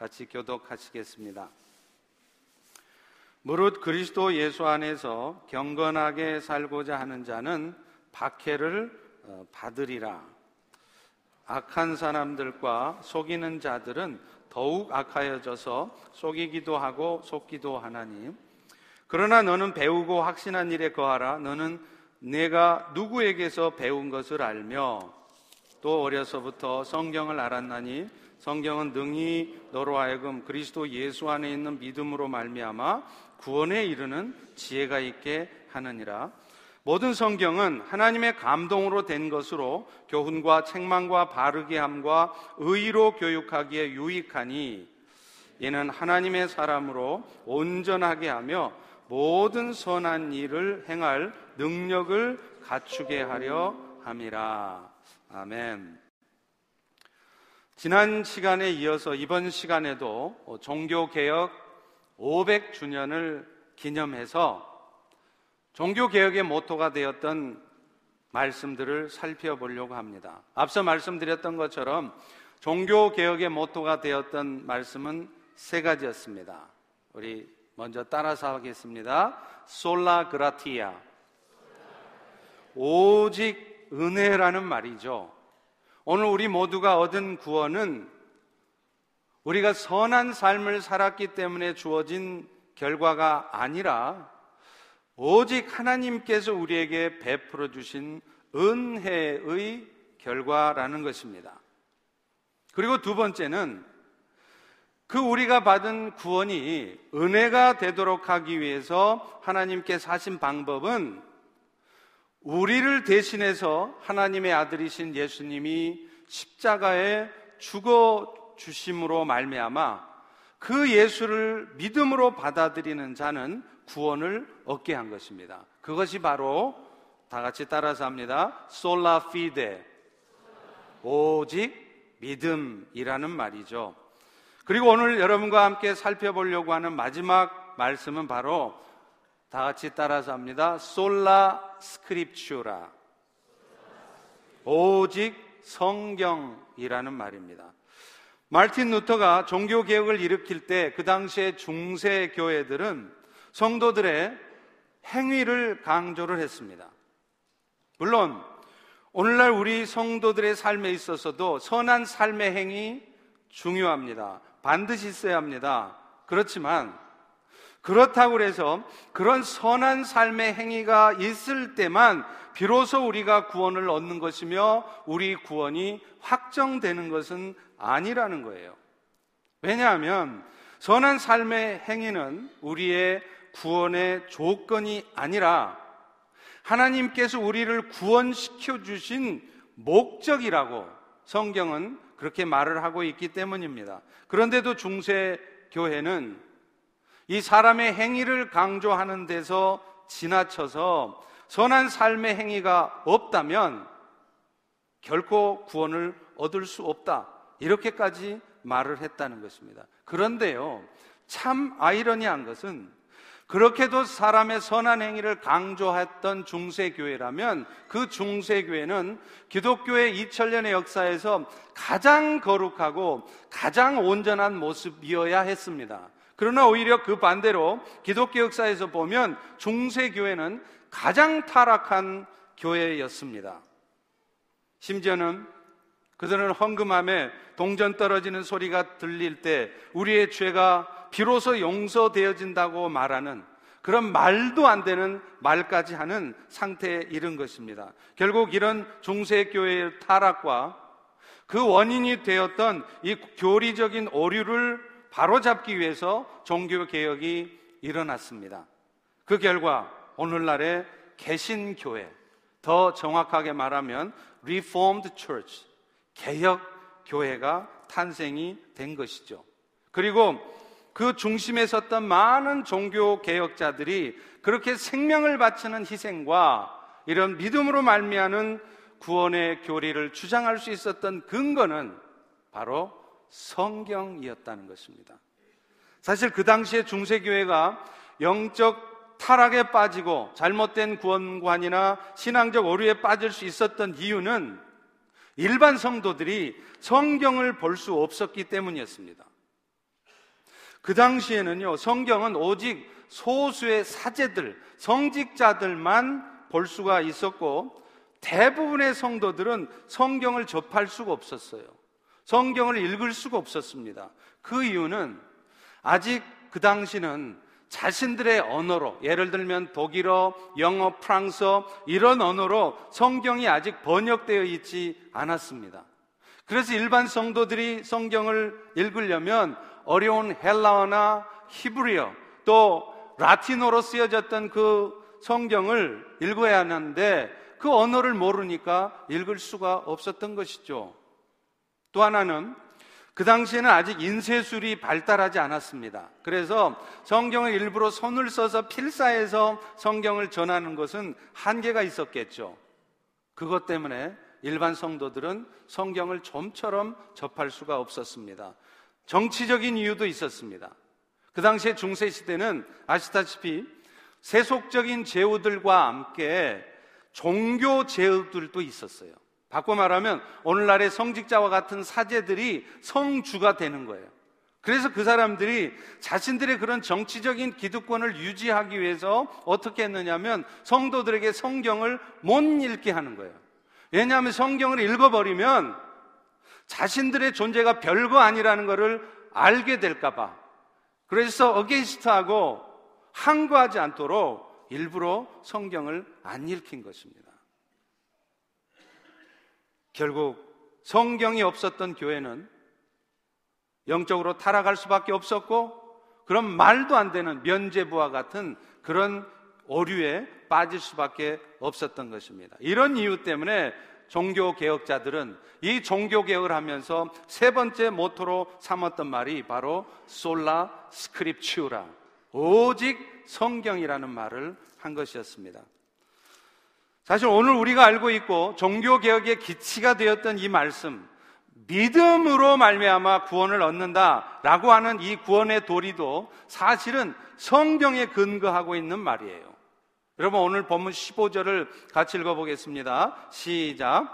같이 교독하시겠습니다. 무릇 그리스도 예수 안에서 경건하게 살고자 하는 자는 박해를 어, 받으리라. 악한 사람들과 속이는 자들은 더욱 악하여져서 속이기도 하고 속기도 하나니 그러나 너는 배우고 확신한 일에 거하라 너는 내가 누구에게서 배운 것을 알며 또 어려서부터 성경을 알았나니 성경은 능히 너로 하여금 그리스도 예수 안에 있는 믿음으로 말미암아 구원에 이르는 지혜가 있게 하느니라. 모든 성경은 하나님의 감동으로 된 것으로 교훈과 책망과 바르게 함과 의로 교육하기에 유익하니 이는 하나님의 사람으로 온전하게 하며 모든 선한 일을 행할 능력을 갖추게 하려 함이라. 아멘. 지난 시간에 이어서 이번 시간에도 종교개혁 500주년을 기념해서 종교개혁의 모토가 되었던 말씀들을 살펴보려고 합니다. 앞서 말씀드렸던 것처럼 종교개혁의 모토가 되었던 말씀은 세 가지였습니다. 우리 먼저 따라서 하겠습니다. 솔라 그라티아. 오직 은혜라는 말이죠. 오늘 우리 모두가 얻은 구원은 우리가 선한 삶을 살았기 때문에 주어진 결과가 아니라 오직 하나님께서 우리에게 베풀어 주신 은혜의 결과라는 것입니다. 그리고 두 번째는 그 우리가 받은 구원이 은혜가 되도록 하기 위해서 하나님께서 하신 방법은 우리를 대신해서 하나님의 아들이신 예수님이 십자가에 죽어 주심으로 말미암아 그 예수를 믿음으로 받아들이는 자는 구원을 얻게 한 것입니다. 그것이 바로 다 같이 따라서 합니다. 솔라 피데. 오직 믿음이라는 말이죠. 그리고 오늘 여러분과 함께 살펴보려고 하는 마지막 말씀은 바로 다 같이 따라서 합니다. 솔라 스크립츄라. 오직 성경이라는 말입니다. 마틴 루터가 종교 개혁을 일으킬 때 그 당시에 중세 교회들은 성도들의 행위를 강조를 했습니다. 물론 오늘날 우리 성도들의 삶에 있어서도 선한 삶의 행위 중요합니다. 반드시 있어야 합니다. 그렇지만 그렇다고 해서 그런 선한 삶의 행위가 있을 때만 비로소 우리가 구원을 얻는 것이며 우리 구원이 확정되는 것은 아니라는 거예요. 왜냐하면 선한 삶의 행위는 우리의 구원의 조건이 아니라 하나님께서 우리를 구원시켜 주신 목적이라고 성경은 그렇게 말을 하고 있기 때문입니다. 그런데도 중세 교회는 이 사람의 행위를 강조하는 데서 지나쳐서 선한 삶의 행위가 없다면 결코 구원을 얻을 수 없다. 이렇게까지 말을 했다는 것입니다. 그런데요, 참 아이러니한 것은 그렇게도 사람의 선한 행위를 강조했던 중세교회라면 그 중세교회는 기독교의 2000년의 역사에서 가장 거룩하고 가장 온전한 모습이어야 했습니다. 그러나 오히려 그 반대로 기독교 역사에서 보면 중세교회는 가장 타락한 교회였습니다. 심지어는 그들은 헌금함에 동전 떨어지는 소리가 들릴 때 우리의 죄가 비로소 용서되어진다고 말하는 그런 말도 안 되는 말까지 하는 상태에 이른 것입니다. 결국 이런 중세교회의 타락과 그 원인이 되었던 이 교리적인 오류를 바로잡기 위해서 종교 개혁이 일어났습니다. 그 결과 오늘날의 개신 교회, 더 정확하게 말하면 Reformed Church, 개혁 교회가 탄생이 된 것이죠. 그리고 그 중심에 섰던 많은 종교 개혁자들이 그렇게 생명을 바치는 희생과 이런 믿음으로 말미암은 구원의 교리를 주장할 수 있었던 근거는 바로 성경이었다는 것입니다. 사실 그 당시에 중세교회가 영적 타락에 빠지고 잘못된 구원관이나 신앙적 오류에 빠질 수 있었던 이유는 일반 성도들이 성경을 볼 수 없었기 때문이었습니다. 그 당시에는요, 성경은 오직 소수의 사제들, 성직자들만 볼 수가 있었고, 대부분의 성도들은 성경을 접할 수가 없었어요. 성경을 읽을 수가 없었습니다. 그 이유는 아직 그 당시는 자신들의 언어로, 예를 들면 독일어, 영어, 프랑스어, 이런 언어로 성경이 아직 번역되어 있지 않았습니다. 그래서 일반 성도들이 성경을 읽으려면 어려운 헬라어나 히브리어, 또 라틴어로 쓰여졌던 그 성경을 읽어야 하는데 그 언어를 모르니까 읽을 수가 없었던 것이죠. 또 하나는 그 당시에는 아직 인쇄술이 발달하지 않았습니다. 그래서 성경을 일부러 손을 써서 필사해서 성경을 전하는 것은 한계가 있었겠죠. 그것 때문에 일반 성도들은 성경을 좀처럼 접할 수가 없었습니다. 정치적인 이유도 있었습니다. 그 당시에 중세 시대는 아시다시피 세속적인 제후들과 함께 종교 제후들도 있었어요. 바꿔 말하면 오늘날의 성직자와 같은 사제들이 성주가 되는 거예요. 그래서 그 사람들이 자신들의 그런 정치적인 기득권을 유지하기 위해서 어떻게 했느냐면 성도들에게 성경을 못 읽게 하는 거예요. 왜냐하면 성경을 읽어버리면 자신들의 존재가 별거 아니라는 것을 알게 될까봐. 그래서 어게인스트하고 항거하지 않도록 일부러 성경을 안 읽힌 것입니다. 결국 성경이 없었던 교회는 영적으로 타락할 수밖에 없었고 그런 말도 안 되는 면제부와 같은 그런 오류에 빠질 수밖에 없었던 것입니다. 이런 이유 때문에 종교 개혁자들은 이 종교 개혁을 하면서 세 번째 모토로 삼았던 말이 바로 솔라 스크립츄라 오직 성경이라는 말을 한 것이었습니다. 사실 오늘 우리가 알고 있고 종교 개혁의 기치가 되었던 이 말씀 믿음으로 말미암아 구원을 얻는다라고 하는 이 구원의 도리도 사실은 성경에 근거하고 있는 말이에요. 여러분 오늘 본문 15절을 같이 읽어 보겠습니다. 시작.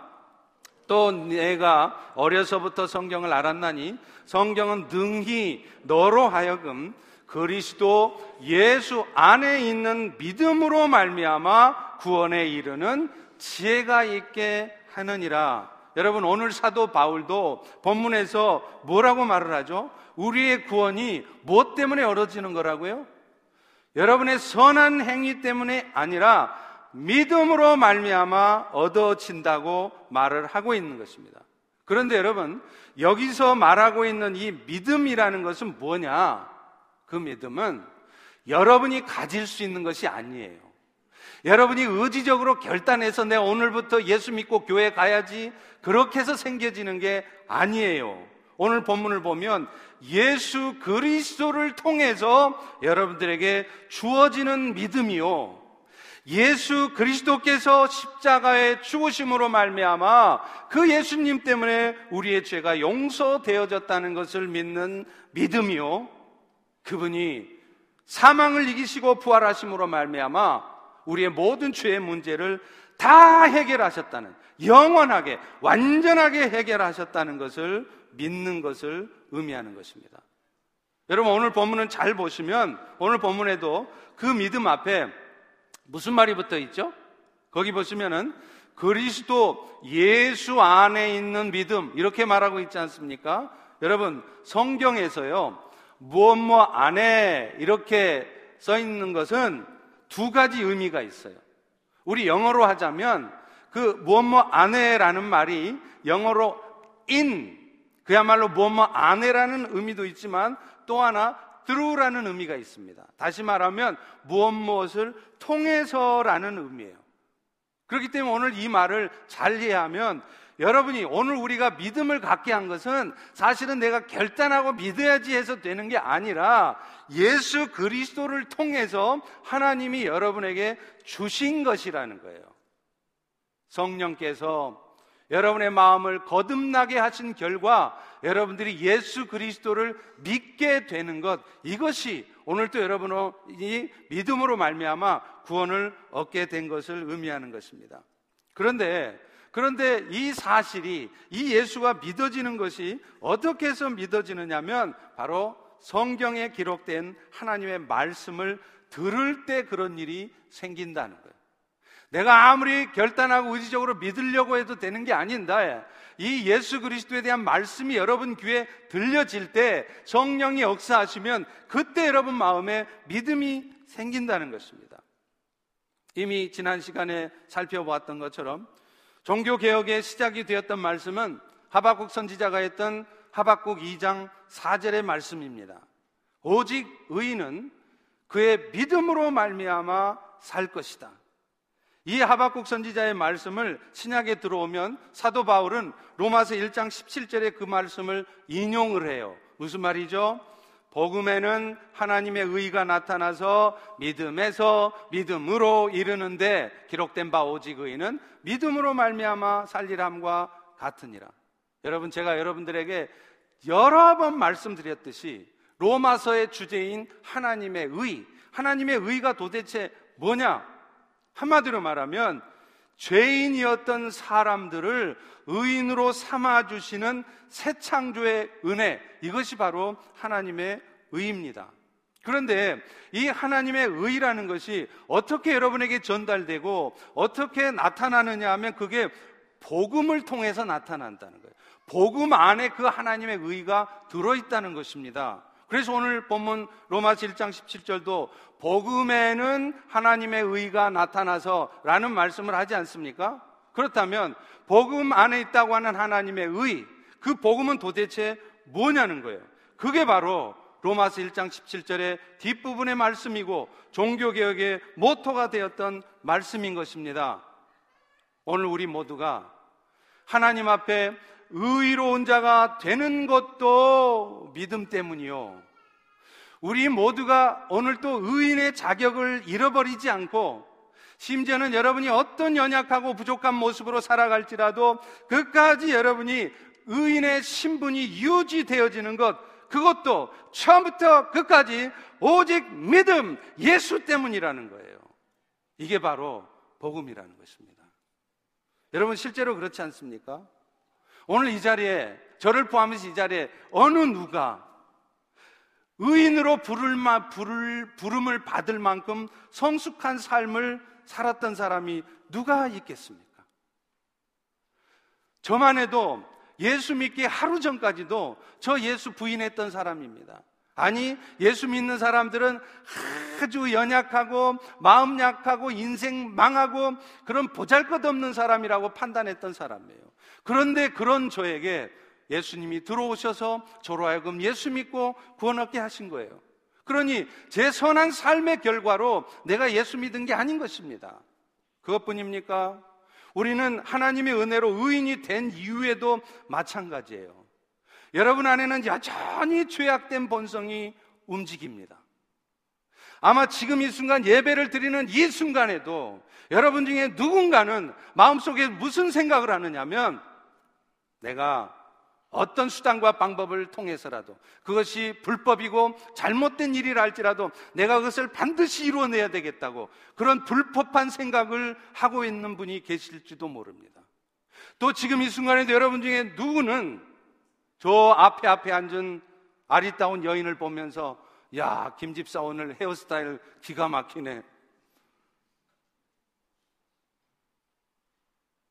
또 내가 어려서부터 성경을 알았나니 성경은 능히 너로 하여금 그리스도 예수 안에 있는 믿음으로 말미암아 구원에 이르는 지혜가 있게 하느니라. 여러분 오늘 사도 바울도 본문에서 뭐라고 말을 하죠? 우리의 구원이 무엇 때문에 얻어지는 거라고요? 여러분의 선한 행위 때문에 아니라 믿음으로 말미암아 얻어진다고 말을 하고 있는 것입니다. 그런데 여러분 여기서 말하고 있는 이 믿음이라는 것은 뭐냐? 그 믿음은 여러분이 가질 수 있는 것이 아니에요. 여러분이 의지적으로 결단해서 내 오늘부터 예수 믿고 교회 가야지 그렇게 해서 생겨지는 게 아니에요. 오늘 본문을 보면 예수 그리스도를 통해서 여러분들에게 주어지는 믿음이요. 예수 그리스도께서 십자가의 죽으심으로 말미암아 그 예수님 때문에 우리의 죄가 용서되어졌다는 것을 믿는 믿음이요. 그분이 사망을 이기시고 부활하심으로 말미암아 우리의 모든 죄의 문제를 다 해결하셨다는 영원하게 완전하게 해결하셨다는 것을 믿는 것을 의미하는 것입니다. 여러분 오늘 본문은 잘 보시면 오늘 본문에도 그 믿음 앞에 무슨 말이 붙어 있죠? 거기 보시면은 그리스도 예수 안에 있는 믿음 이렇게 말하고 있지 않습니까? 여러분 성경에서요 무엇 뭐 안에 이렇게 써 있는 것은 두 가지 의미가 있어요. 우리 영어로 하자면 그 무엇 뭐 안에라는 말이 영어로 in 그야말로 무엇 뭐 안에라는 의미도 있지만 또 하나 through라는 의미가 있습니다. 다시 말하면 무엇 무엇을 통해서라는 의미예요. 그렇기 때문에 오늘 이 말을 잘 이해하면 여러분이 오늘 우리가 믿음을 갖게 한 것은 사실은 내가 결단하고 믿어야지 해서 되는 게 아니라 예수 그리스도를 통해서 하나님이 여러분에게 주신 것이라는 거예요. 성령께서 여러분의 마음을 거듭나게 하신 결과 여러분들이 예수 그리스도를 믿게 되는 것 이것이 오늘 또 여러분이 믿음으로 말미암아 구원을 얻게 된 것을 의미하는 것입니다. 그런데 그런데 이 사실이 이 예수가 믿어지는 것이 어떻게 해서 믿어지느냐면 바로 성경에 기록된 하나님의 말씀을 들을 때 그런 일이 생긴다는 거예요. 내가 아무리 결단하고 의지적으로 믿으려고 해도 되는 게 아닌데 이 예수 그리스도에 대한 말씀이 여러분 귀에 들려질 때 성령이 역사하시면 그때 여러분 마음에 믿음이 생긴다는 것입니다. 이미 지난 시간에 살펴보았던 것처럼 종교 개혁의 시작이 되었던 말씀은 하박국 선지자가 했던 하박국 2장 4절의 말씀입니다. 오직 의인은 그의 믿음으로 말미암아 살 것이다. 이 하박국 선지자의 말씀을 신약에 들어오면 사도 바울은 로마서 1장 17절에 그 말씀을 인용을 해요. 무슨 말이죠? 복음에는 하나님의 의가 나타나서 믿음에서 믿음으로 이르는데 기록된 바 오직 의는 믿음으로 말미암아 살리람과 같으니라. 여러분 제가 여러분들에게 여러 번 말씀드렸듯이 로마서의 주제인 하나님의 의, 하나님의 의가 도대체 뭐냐? 한마디로 말하면 죄인이었던 사람들을 의인으로 삼아주시는 새 창조의 은혜, 이것이 바로 하나님의 의입니다. 그런데 이 하나님의 의라는 것이 어떻게 여러분에게 전달되고 어떻게 나타나느냐 하면 그게 복음을 통해서 나타난다는 거예요. 복음 안에 그 하나님의 의가 들어있다는 것입니다. 그래서 오늘 본문 로마서 1장 17절도 복음에는 하나님의 의가 나타나서 라는 말씀을 하지 않습니까? 그렇다면 복음 안에 있다고 하는 하나님의 의, 그 복음은 도대체 뭐냐는 거예요. 그게 바로 로마서 1장 17절의 뒷부분의 말씀이고 종교개혁의 모토가 되었던 말씀인 것입니다. 오늘 우리 모두가 하나님 앞에 의로운 자가 되는 것도 믿음 때문이요. 우리 모두가 오늘 또 의인의 자격을 잃어버리지 않고 심지어는 여러분이 어떤 연약하고 부족한 모습으로 살아갈지라도 끝까지 여러분이 의인의 신분이 유지되어지는 것 그것도 처음부터 끝까지 오직 믿음 예수 때문이라는 거예요. 이게 바로 복음이라는 것입니다. 여러분 실제로 그렇지 않습니까? 오늘 이 자리에 저를 포함해서 이 자리에 어느 누가 의인으로 부를, 부를, 부름을 받을 만큼 성숙한 삶을 살았던 사람이 누가 있겠습니까? 저만 해도 예수 믿기 하루 전까지도 저 예수 부인했던 사람입니다. 아니, 예수 믿는 사람들은 아주 연약하고 마음 약하고 인생 망하고 그런 보잘 것 없는 사람이라고 판단했던 사람이에요. 그런데 그런 저에게 예수님이 들어오셔서 저로 하여금 예수 믿고 구원 얻게 하신 거예요. 그러니 제 선한 삶의 결과로 내가 예수 믿은 게 아닌 것입니다. 그것뿐입니까? 우리는 하나님의 은혜로 의인이 된 이후에도 마찬가지예요. 여러분 안에는 여전히 죄악된 본성이 움직입니다. 아마 지금 이 순간 예배를 드리는 이 순간에도 여러분 중에 누군가는 마음속에 무슨 생각을 하느냐면 내가 어떤 수단과 방법을 통해서라도 그것이 불법이고 잘못된 일이라 할지라도 내가 그것을 반드시 이루어내야 되겠다고 그런 불법한 생각을 하고 있는 분이 계실지도 모릅니다. 또 지금 이 순간에도 여러분 중에 누구는 저 앞에 앞에 앉은 아리따운 여인을 보면서 야, 김 집사 오늘 헤어스타일 기가 막히네.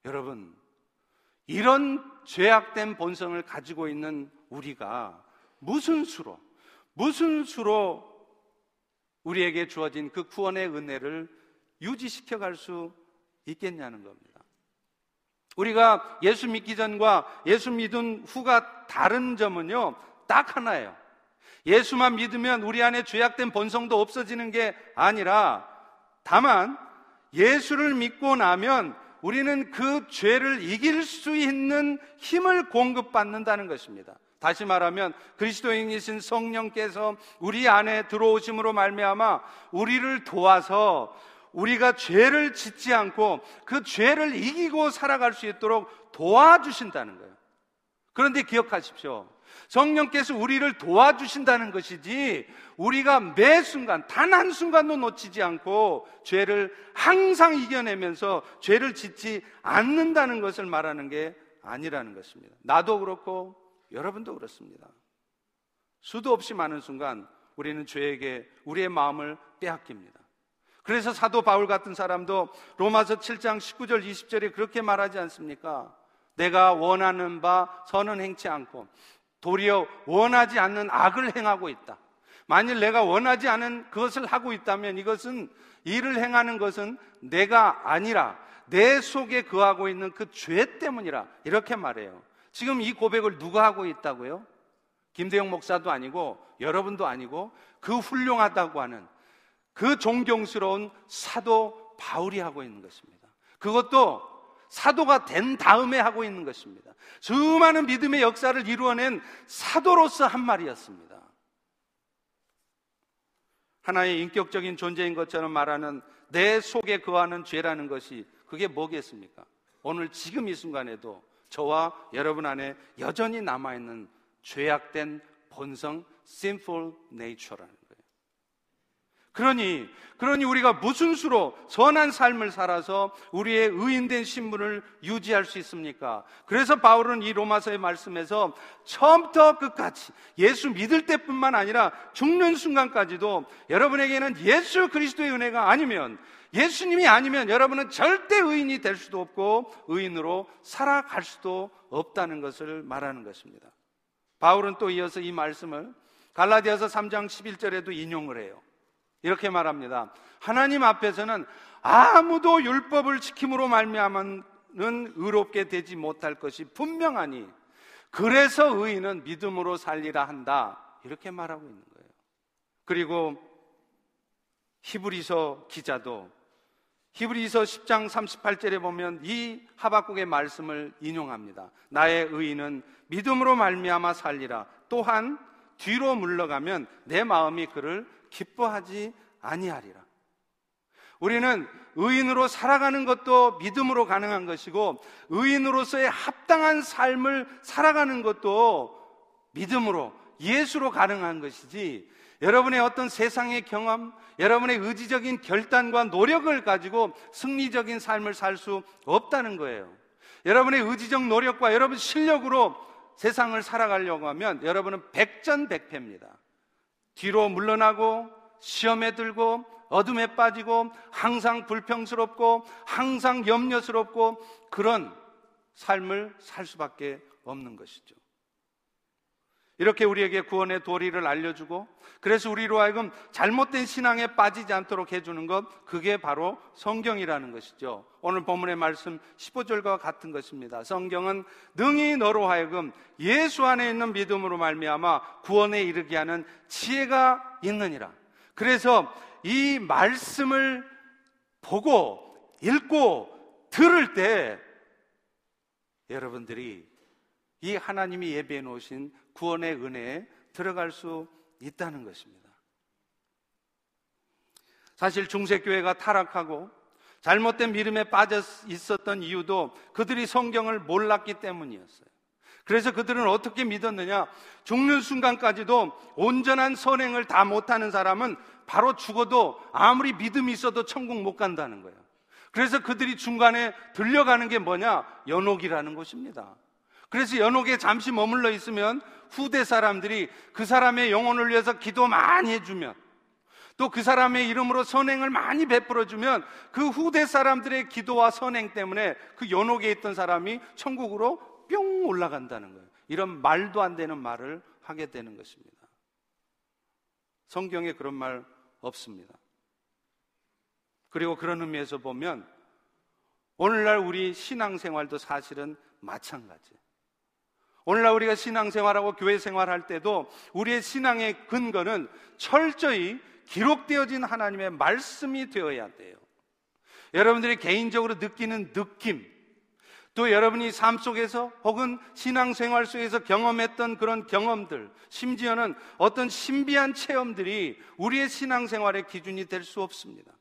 여러분, 이런 죄악된 본성을 가지고 있는 우리가 무슨 수로, 무슨 수로 우리에게 주어진 그 구원의 은혜를 유지시켜 갈 수 있겠냐는 겁니다. 우리가 예수 믿기 전과 예수 믿은 후가 다른 점은요, 딱 하나예요. 예수만 믿으면 우리 안에 죄악된 본성도 없어지는 게 아니라 다만 예수를 믿고 나면 우리는 그 죄를 이길 수 있는 힘을 공급받는다는 것입니다. 다시 말하면 그리스도인이신 성령께서 우리 안에 들어오심으로 말미암아 우리를 도와서 우리가 죄를 짓지 않고 그 죄를 이기고 살아갈 수 있도록 도와주신다는 거예요. 그런데 기억하십시오. 성령께서 우리를 도와주신다는 것이지 우리가 매 순간 단 한 순간도 놓치지 않고 죄를 항상 이겨내면서 죄를 짓지 않는다는 것을 말하는 게 아니라는 것입니다. 나도 그렇고 여러분도 그렇습니다. 수도 없이 많은 순간 우리는 죄에게 우리의 마음을 빼앗깁니다. 그래서 사도 바울 같은 사람도 로마서 7장 19절 20절에 그렇게 말하지 않습니까? 내가 원하는 바 선은 행치 않고 도리어 원하지 않는 악을 행하고 있다. 만일 내가 원하지 않은 그것을 하고 있다면 이것은 일을 행하는 것은 내가 아니라 내 속에 거하고 있는 그 죄 때문이라 이렇게 말해요. 지금 이 고백을 누가 하고 있다고요? 김대영 목사도 아니고 여러분도 아니고 그 훌륭하다고 하는 그 존경스러운 사도 바울이 하고 있는 것입니다. 그것도 사도가 된 다음에 하고 있는 것입니다. 수많은 믿음의 역사를 이루어낸 사도로서 한 말이었습니다. 하나의 인격적인 존재인 것처럼 말하는 내 속에 거하는 죄라는 것이 그게 뭐겠습니까? 오늘 지금 이 순간에도 저와 여러분 안에 여전히 남아있는 죄악된 본성, sinful nature라는. 그러니, 그러니 우리가 무슨 수로 선한 삶을 살아서 우리의 의인된 신분을 유지할 수 있습니까? 그래서 바울은 이 로마서의 말씀에서 처음부터 끝까지 예수 믿을 때뿐만 아니라 죽는 순간까지도 여러분에게는 예수 그리스도의 은혜가 아니면 예수님이 아니면 여러분은 절대 의인이 될 수도 없고 의인으로 살아갈 수도 없다는 것을 말하는 것입니다. 바울은 또 이어서 이 말씀을 갈라디아서 3장 11절에도 인용을 해요. 이렇게 말합니다. 하나님 앞에서는 아무도 율법을 지킴으로 말미암은 의롭게 되지 못할 것이 분명하니 그래서 의인은 믿음으로 살리라 한다. 이렇게 말하고 있는 거예요. 그리고 히브리서 기자도 히브리서 10장 38절에 보면 이 하박국의 말씀을 인용합니다. 나의 의인은 믿음으로 말미암아 살리라. 또한 뒤로 물러가면 내 마음이 그를 기뻐하지 아니하리라. 우리는 의인으로 살아가는 것도 믿음으로 가능한 것이고 의인으로서의 합당한 삶을 살아가는 것도 믿음으로 예수로 가능한 것이지 여러분의 어떤 세상의 경험, 여러분의 의지적인 결단과 노력을 가지고 승리적인 삶을 살 수 없다는 거예요. 여러분의 의지적 노력과 여러분 실력으로 세상을 살아가려고 하면 여러분은 백전백패입니다. 뒤로 물러나고 시험에 들고 어둠에 빠지고 항상 불평스럽고 항상 염려스럽고 그런 삶을 살 수밖에 없는 것이죠. 이렇게 우리에게 구원의 도리를 알려주고 그래서 우리로 하여금 잘못된 신앙에 빠지지 않도록 해주는 것 그게 바로 성경이라는 것이죠. 오늘 본문의 말씀 15절과 같은 것입니다. 성경은 능히 너로 하여금 예수 안에 있는 믿음으로 말미암아 구원에 이르게 하는 지혜가 있느니라. 그래서 이 말씀을 보고 읽고 들을 때 여러분들이 이 하나님이 예배해 놓으신 구원의 은혜에 들어갈 수 있다는 것입니다. 사실 중세교회가 타락하고 잘못된 믿음에 빠져 있었던 이유도 그들이 성경을 몰랐기 때문이었어요. 그래서 그들은 어떻게 믿었느냐? 죽는 순간까지도 온전한 선행을 다 못하는 사람은 바로 죽어도 아무리 믿음이 있어도 천국 못 간다는 거예요. 그래서 그들이 중간에 들려가는 게 뭐냐? 연옥이라는 것입니다. 그래서 연옥에 잠시 머물러 있으면 후대 사람들이 그 사람의 영혼을 위해서 기도 많이 해주면 또 그 사람의 이름으로 선행을 많이 베풀어주면 그 후대 사람들의 기도와 선행 때문에 그 연옥에 있던 사람이 천국으로 뿅 올라간다는 거예요. 이런 말도 안 되는 말을 하게 되는 것입니다. 성경에 그런 말 없습니다. 그리고 그런 의미에서 보면 오늘날 우리 신앙생활도 사실은 마찬가지예요. 오늘날 우리가 신앙생활하고 교회 생활할 때도 우리의 신앙의 근거는 철저히 기록되어진 하나님의 말씀이 되어야 돼요. 여러분들이 개인적으로 느끼는 느낌, 또 여러분이 삶 속에서 혹은 신앙생활 속에서 경험했던 그런 경험들, 심지어는 어떤 신비한 체험들이 우리의 신앙생활의 기준이 될 수 없습니다.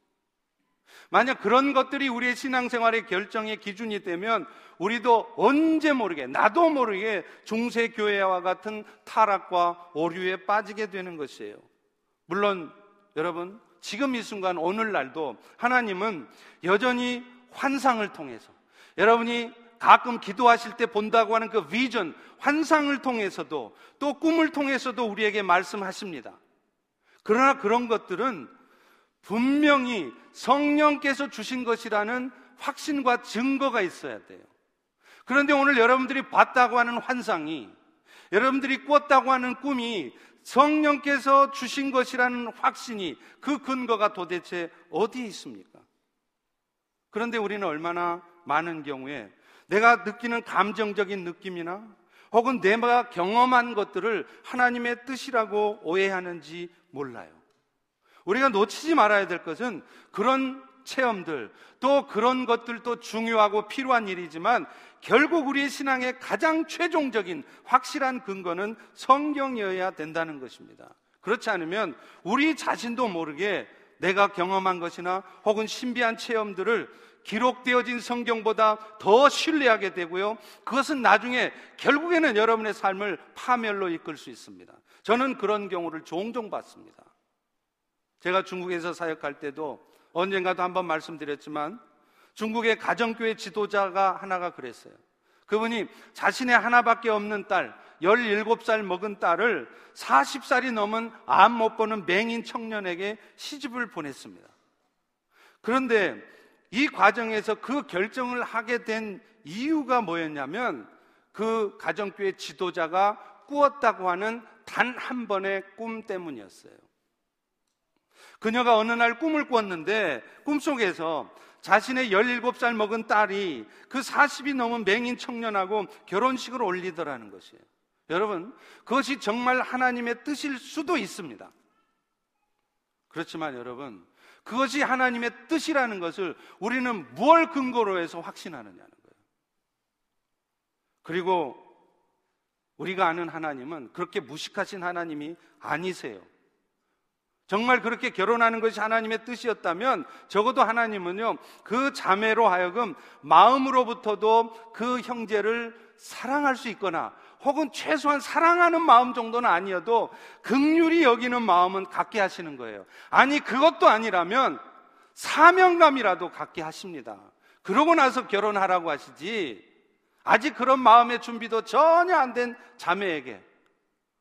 만약 그런 것들이 우리의 신앙생활의 결정의 기준이 되면 우리도 언제 모르게 나도 모르게 중세교회와 같은 타락과 오류에 빠지게 되는 것이에요. 물론 여러분 지금 이 순간 오늘날도 하나님은 여전히 환상을 통해서 여러분이 가끔 기도하실 때 본다고 하는 그 비전, 환상을 통해서도 또 꿈을 통해서도 우리에게 말씀하십니다. 그러나 그런 것들은 분명히 성령께서 주신 것이라는 확신과 증거가 있어야 돼요. 그런데 오늘 여러분들이 봤다고 하는 환상이 여러분들이 꿨다고 하는 꿈이 성령께서 주신 것이라는 확신이 그 근거가 도대체 어디에 있습니까? 그런데 우리는 얼마나 많은 경우에 내가 느끼는 감정적인 느낌이나 혹은 내가 경험한 것들을 하나님의 뜻이라고 오해하는지 몰라요. 우리가 놓치지 말아야 될 것은 그런 체험들, 또 그런 것들도 중요하고 필요한 일이지만 결국 우리의 신앙의 가장 최종적인 확실한 근거는 성경이어야 된다는 것입니다. 그렇지 않으면 우리 자신도 모르게 내가 경험한 것이나 혹은 신비한 체험들을 기록되어진 성경보다 더 신뢰하게 되고요. 그것은 나중에 결국에는 여러분의 삶을 파멸로 이끌 수 있습니다. 저는 그런 경우를 종종 봤습니다. 제가 중국에서 사역할 때도 언젠가도 한번 말씀드렸지만 중국의 가정교회 지도자가 하나가 그랬어요. 그분이 자신의 하나밖에 없는 딸, 17살 먹은 딸을 40살이 넘은 암 못 보는 맹인 청년에게 시집을 보냈습니다. 그런데 이 과정에서 그 결정을 하게 된 이유가 뭐였냐면 그 가정교회 지도자가 꾸었다고 하는 단 한 번의 꿈 때문이었어요. 그녀가 어느 날 꿈을 꾸었는데 꿈속에서 자신의 17살 먹은 딸이 그 40이 넘은 맹인 청년하고 결혼식을 올리더라는 것이에요. 여러분, 그것이 정말 하나님의 뜻일 수도 있습니다. 그렇지만 여러분, 그것이 하나님의 뜻이라는 것을 우리는 무엇 근거로 해서 확신하느냐는 거예요. 그리고 우리가 아는 하나님은 그렇게 무식하신 하나님이 아니세요. 정말 그렇게 결혼하는 것이 하나님의 뜻이었다면 적어도 하나님은요, 그 자매로 하여금 마음으로부터도 그 형제를 사랑할 수 있거나 혹은 최소한 사랑하는 마음 정도는 아니어도 극률이 여기는 마음은 갖게 하시는 거예요. 아니, 그것도 아니라면 사명감이라도 갖게 하십니다. 그러고 나서 결혼하라고 하시지, 아직 그런 마음의 준비도 전혀 안 된 자매에게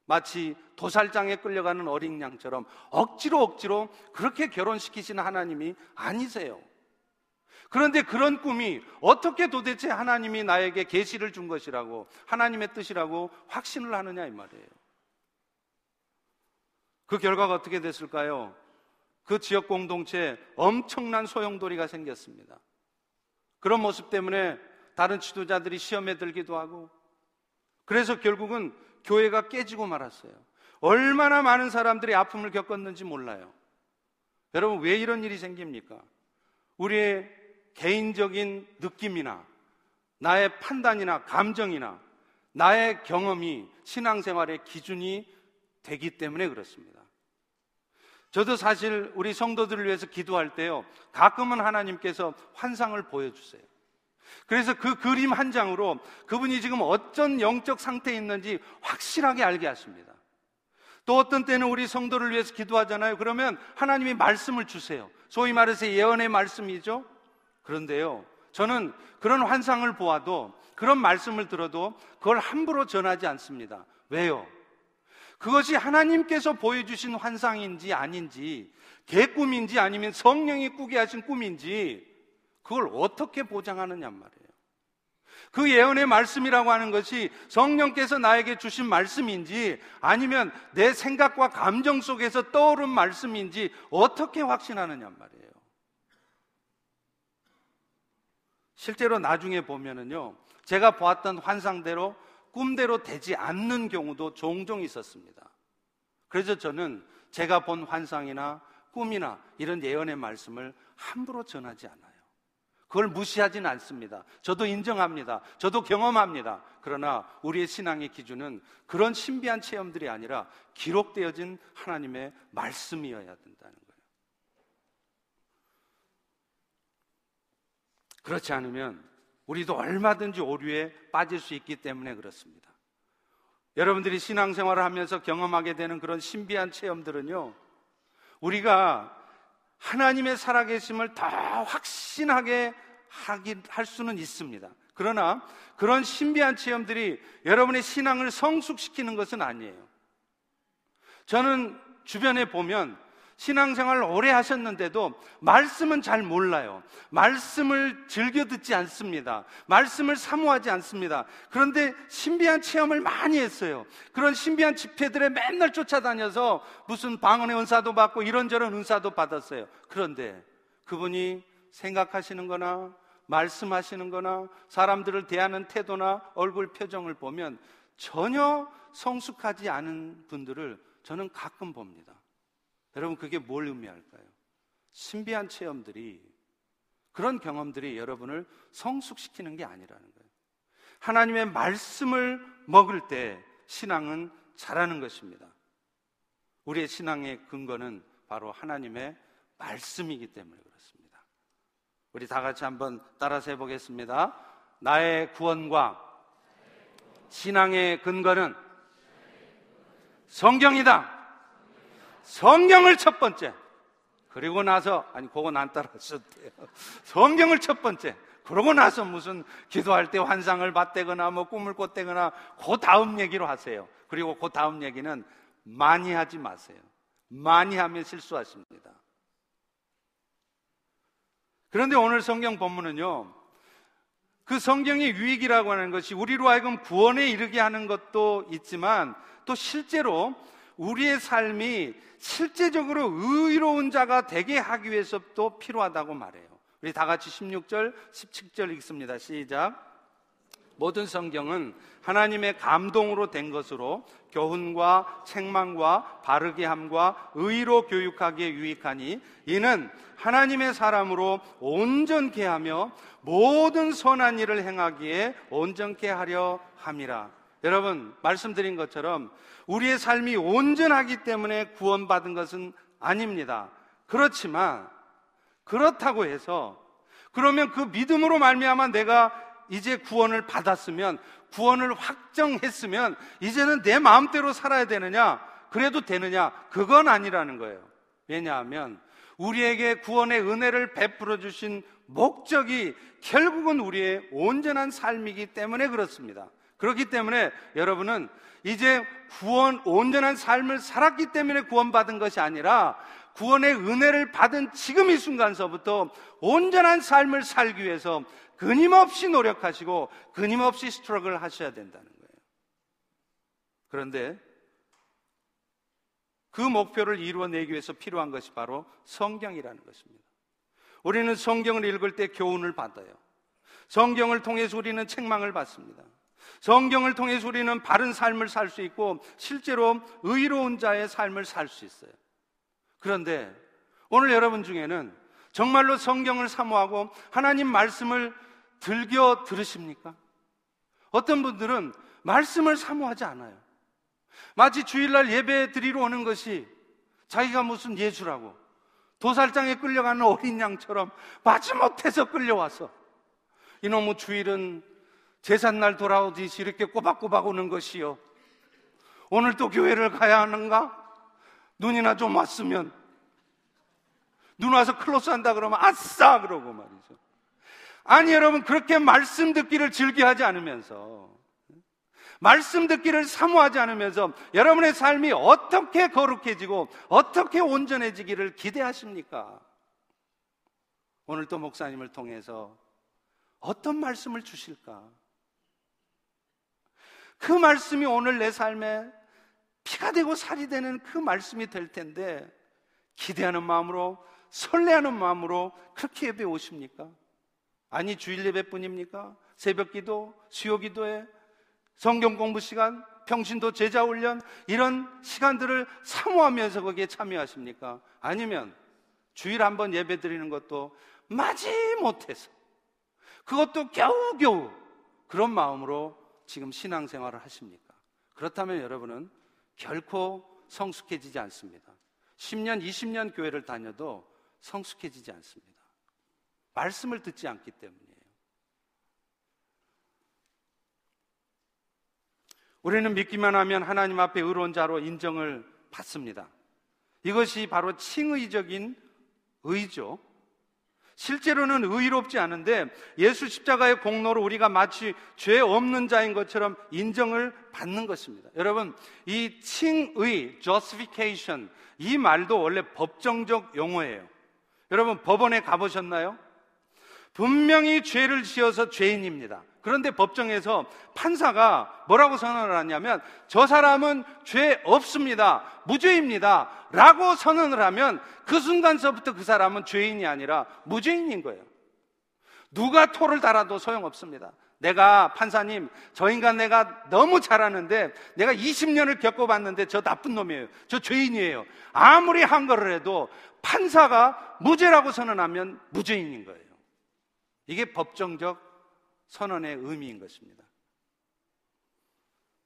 마치 도살장에 끌려가는 어린 양처럼 억지로 억지로 그렇게 결혼시키시는 하나님이 아니세요. 그런데 그런 꿈이 어떻게 도대체 하나님이 나에게 계시를 준 것이라고 하나님의 뜻이라고 확신을 하느냐 이 말이에요. 그 결과가 어떻게 됐을까요? 그 지역 공동체에 엄청난 소용돌이가 생겼습니다. 그런 모습 때문에 다른 지도자들이 시험에 들기도 하고 그래서 결국은 교회가 깨지고 말았어요. 얼마나 많은 사람들이 아픔을 겪었는지 몰라요. 여러분, 왜 이런 일이 생깁니까? 우리의 개인적인 느낌이나 나의 판단이나 감정이나 나의 경험이 신앙생활의 기준이 되기 때문에 그렇습니다. 저도 사실 우리 성도들을 위해서 기도할 때요, 가끔은 하나님께서 환상을 보여주세요. 그래서 그 그림 한 장으로 그분이 지금 어떤 영적 상태에 있는지 확실하게 알게 하십니다. 또 어떤 때는 우리 성도를 위해서 기도하잖아요. 그러면 하나님이 말씀을 주세요. 소위 말해서 예언의 말씀이죠. 그런데요, 저는 그런 환상을 보아도 그런 말씀을 들어도 그걸 함부로 전하지 않습니다. 왜요? 그것이 하나님께서 보여주신 환상인지 아닌지, 개꿈인지 아니면 성령이 꾸게 하신 꿈인지, 그걸 어떻게 보장하느냐 말이에요. 그 예언의 말씀이라고 하는 것이 성령께서 나에게 주신 말씀인지 아니면 내 생각과 감정 속에서 떠오른 말씀인지 어떻게 확신하느냐 말이에요. 실제로 나중에 보면은요, 제가 보았던 환상대로 꿈대로 되지 않는 경우도 종종 있었습니다. 그래서 저는 제가 본 환상이나 꿈이나 이런 예언의 말씀을 함부로 전하지 않아요. 그걸 무시하지는 않습니다. 저도 인정합니다. 저도 경험합니다. 그러나 우리의 신앙의 기준은 그런 신비한 체험들이 아니라 기록되어진 하나님의 말씀이어야 된다는 거예요. 그렇지 않으면 우리도 얼마든지 오류에 빠질 수 있기 때문에 그렇습니다. 여러분들이 신앙생활을 하면서 경험하게 되는 그런 신비한 체험들은요, 우리가 하나님의 살아계심을 더 확신하게 하긴 할 수는 있습니다. 그러나 그런 신비한 체험들이 여러분의 신앙을 성숙시키는 것은 아니에요. 저는 주변에 보면 신앙생활 오래 하셨는데도 말씀은 잘 몰라요. 말씀을 즐겨 듣지 않습니다. 말씀을 사모하지 않습니다. 그런데 신비한 체험을 많이 했어요. 그런 신비한 집회들에 맨날 쫓아다녀서 무슨 방언의 은사도 받고 이런저런 은사도 받았어요. 그런데 그분이 생각하시는 거나 말씀하시는 거나 사람들을 대하는 태도나 얼굴 표정을 보면 전혀 성숙하지 않은 분들을 저는 가끔 봅니다. 여러분, 그게 뭘 의미할까요? 신비한 체험들이, 그런 경험들이 여러분을 성숙시키는 게 아니라는 거예요. 하나님의 말씀을 먹을 때 신앙은 자라는 것입니다. 우리의 신앙의 근거는 바로 하나님의 말씀이기 때문에 그렇습니다. 우리 다 같이 한번 따라서 해보겠습니다. 나의 구원과 신앙의 근거는 성경이다. 성경을 첫 번째. 그리고 나서, 아니, 그건 안 따라하셔도 돼요. 성경을 첫 번째. 그러고 나서 무슨 기도할 때 환상을 봤대거나 뭐 꿈을 꿨대거나 그 다음 얘기로 하세요. 그리고 그 다음 얘기는 많이 하지 마세요. 많이 하면 실수하십니다. 그런데 오늘 성경 본문은요, 그 성경의 유익이라고 하는 것이 우리로 하여금 구원에 이르게 하는 것도 있지만 또 실제로 우리의 삶이 실제적으로 의로운 자가 되게 하기 위해서도 필요하다고 말해요. 우리 다 같이 16절, 17절 읽습니다. 시작. 모든 성경은 하나님의 감동으로 된 것으로 교훈과 책망과 바르게 함과 의로 교육하기에 유익하니 이는 하나님의 사람으로 온전케 하며 모든 선한 일을 행하기에 온전케 하려 함이라. 여러분, 말씀드린 것처럼 우리의 삶이 온전하기 때문에 구원받은 것은 아닙니다. 그렇지만 그렇다고 해서 그러면 그 믿음으로 말미암아 내가 이제 구원을 받았으면 구원을 확정했으면 이제는 내 마음대로 살아야 되느냐? 그래도 되느냐? 그건 아니라는 거예요. 왜냐하면 우리에게 구원의 은혜를 베풀어 주신 목적이 결국은 우리의 온전한 삶이기 때문에 그렇습니다. 그렇기 때문에 여러분은 이제 구원, 온전한 삶을 살았기 때문에 구원받은 것이 아니라 구원의 은혜를 받은 지금 이 순간서부터 온전한 삶을 살기 위해서 끊임없이 노력하시고 끊임없이 스트럭을 하셔야 된다는 거예요. 그런데 그 목표를 이루어내기 위해서 필요한 것이 바로 성경이라는 것입니다. 우리는 성경을 읽을 때 교훈을 받아요. 성경을 통해서 우리는 책망을 받습니다. 성경을 통해서 우리는 바른 삶을 살 수 있고 실제로 의로운 자의 삶을 살 수 있어요. 그런데 오늘 여러분 중에는 정말로 성경을 사모하고 하나님 말씀을 들겨 들으십니까? 어떤 분들은 말씀을 사모하지 않아요. 마치 주일날 예배 드리러 오는 것이 자기가 무슨 예수라고 도살장에 끌려가는 어린 양처럼 마지못해서 끌려와서 이놈의 주일은 제삿날 돌아오듯이 이렇게 꼬박꼬박 오는 것이요. 오늘 또 교회를 가야 하는가? 눈이나 좀 왔으면 눈 와서 클로스 한다 그러면 아싸 그러고 말이죠. 아니 여러분 그렇게 말씀 듣기를 즐겨하지 않으면서 말씀 듣기를 사모하지 않으면서 여러분의 삶이 어떻게 거룩해지고 어떻게 온전해지기를 기대하십니까? 오늘 또 목사님을 통해서 어떤 말씀을 주실까? 그 말씀이 오늘 내 삶에 피가 되고 살이 되는 그 말씀이 될 텐데 기대하는 마음으로 설레하는 마음으로 그렇게 예배 오십니까? 아니 주일 예배뿐입니까? 새벽 기도, 수요 기도에 성경 공부 시간, 평신도 제자 훈련 이런 시간들을 사모하면서 거기에 참여하십니까? 아니면 주일 한번 예배 드리는 것도 마지 못해서 그것도 겨우겨우 그런 마음으로 지금 신앙생활을 하십니까? 그렇다면 여러분은 결코 성숙해지지 않습니다. 10년, 20년 교회를 다녀도 성숙해지지 않습니다. 말씀을 듣지 않기 때문이에요. 우리는 믿기만 하면 하나님 앞에 의로운 자로 인정을 받습니다. 이것이 바로 칭의적인 의죠. 실제로는 의롭지 않은데 예수 십자가의 공로로 우리가 마치 죄 없는 자인 것처럼 인정을 받는 것입니다. 여러분, 이 칭의, justification, 이 말도 원래 법정적 용어예요. 여러분, 법원에 가보셨나요? 분명히 죄를 지어서 죄인입니다. 그런데 법정에서 판사가 뭐라고 선언을 하냐면 저 사람은 죄 없습니다. 무죄입니다. 라고 선언을 하면 그 순간서부터 그 사람은 죄인이 아니라 무죄인인 거예요. 누가 토를 달아도 소용없습니다. 내가 판사님, 저 인간 내가 너무 잘하는데 내가 20년을 겪어봤는데 저 나쁜 놈이에요. 저 죄인이에요. 아무리 한 거를 해도 판사가 무죄라고 선언하면 무죄인인 거예요. 이게 법정적 선언의 의미인 것입니다.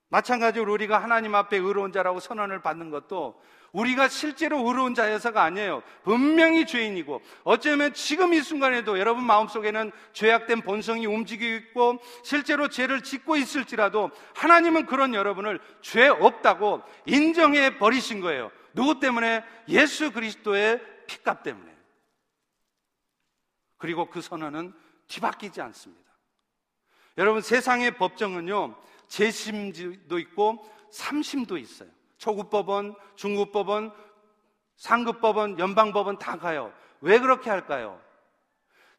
마찬가지로 우리가 하나님 앞에 의로운 자라고 선언을 받는 것도 우리가 실제로 의로운 자여서가 아니에요. 분명히 죄인이고 어쩌면 지금 이 순간에도 여러분 마음속에는 죄악된 본성이 움직이고 있고 실제로 죄를 짓고 있을지라도 하나님은 그런 여러분을 죄 없다고 인정해 버리신 거예요. 누구 때문에? 예수 그리스도의 피값 때문에. 그리고 그 선언은 뒤바뀌지 않습니다. 여러분 세상의 법정은요 재심도 있고 삼심도 있어요. 초급법원, 중급법원, 상급법원, 연방법원 다 가요. 왜 그렇게 할까요?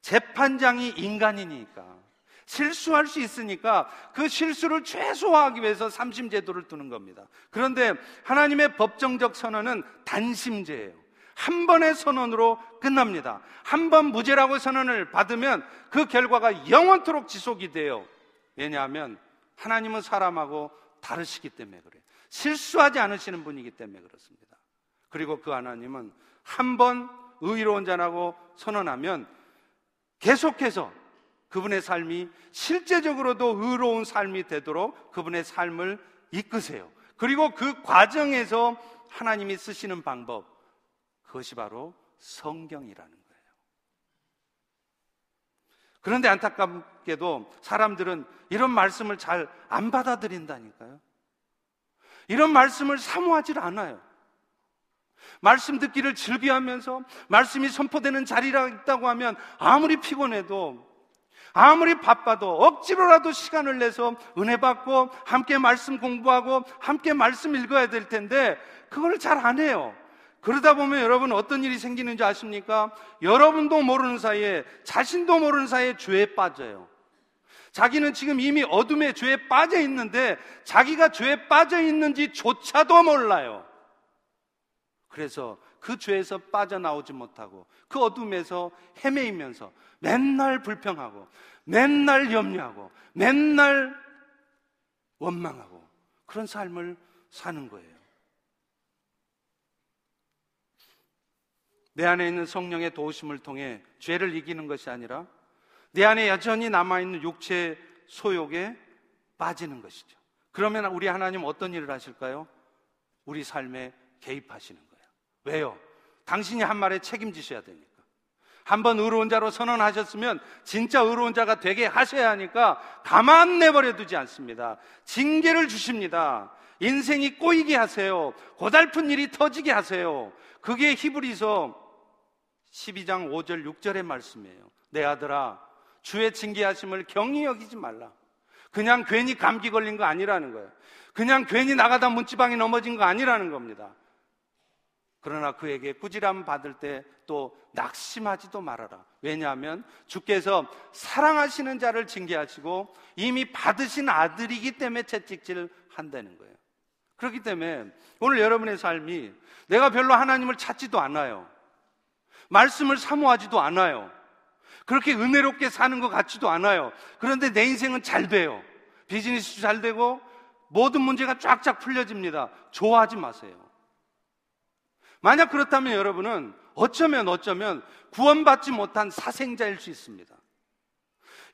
재판장이 인간이니까 실수할 수 있으니까 그 실수를 최소화하기 위해서 삼심 제도를 두는 겁니다. 그런데 하나님의 법정적 선언은 단심제예요. 한 번의 선언으로 끝납니다. 한 번 무죄라고 선언을 받으면 그 결과가 영원토록 지속이 돼요. 왜냐하면 하나님은 사람하고 다르시기 때문에 그래요. 실수하지 않으시는 분이기 때문에 그렇습니다. 그리고 그 하나님은 한 번 의로운 자라고 선언하면 계속해서 그분의 삶이 실제적으로도 의로운 삶이 되도록 그분의 삶을 이끄세요. 그리고 그 과정에서 하나님이 쓰시는 방법, 그것이 바로 성경이라는 거예요. 그런데 안타깝게도 사람들은 이런 말씀을 잘 안 받아들인다니까요. 이런 말씀을 사모하지 않아요. 말씀 듣기를 즐겨하면서 말씀이 선포되는 자리라 있다고 하면 아무리 피곤해도 아무리 바빠도 억지로라도 시간을 내서 은혜 받고 함께 말씀 공부하고 함께 말씀 읽어야 될 텐데 그걸 잘 안 해요. 그러다 보면 여러분 어떤 일이 생기는지 아십니까? 여러분도 모르는 사이에 자신도 모르는 사이에 죄에 빠져요. 자기는 지금 이미 어둠의 죄에 빠져 있는데 자기가 죄에 빠져 있는지조차도 몰라요. 그래서 그 죄에서 빠져나오지 못하고 그 어둠에서 헤매이면서 맨날 불평하고 맨날 염려하고 맨날 원망하고 그런 삶을 사는 거예요. 내 안에 있는 성령의 도우심을 통해 죄를 이기는 것이 아니라 내 안에 여전히 남아있는 육체 소욕에 빠지는 것이죠. 그러면 우리 하나님 어떤 일을 하실까요? 우리 삶에 개입하시는 거예요. 왜요? 당신이 한 말에 책임지셔야 되니까. 한번 의로운 자로 선언하셨으면 진짜 의로운 자가 되게 하셔야 하니까 가만 내버려 두지 않습니다. 징계를 주십니다. 인생이 꼬이게 하세요. 고달픈 일이 터지게 하세요. 그게 히브리서 12장 5절 6절의 말씀이에요. 내 아들아, 주의 징계하심을 경히 여기지 말라. 그냥 괜히 감기 걸린 거 아니라는 거예요. 그냥 괜히 나가다 문지방에 넘어진 거 아니라는 겁니다. 그러나 그에게 꾸지람 받을 때 또 낙심하지도 말아라. 왜냐하면 주께서 사랑하시는 자를 징계하시고 이미 받으신 아들이기 때문에 채찍질 한다는 거예요. 그렇기 때문에 오늘 여러분의 삶이 내가 별로 하나님을 찾지도 않아요. 말씀을 사모하지도 않아요. 그렇게 은혜롭게 사는 것 같지도 않아요. 그런데 내 인생은 잘 돼요. 비즈니스도 잘 되고 모든 문제가 쫙쫙 풀려집니다. 좋아하지 마세요. 만약 그렇다면 여러분은 어쩌면 어쩌면 구원받지 못한 사생자일 수 있습니다.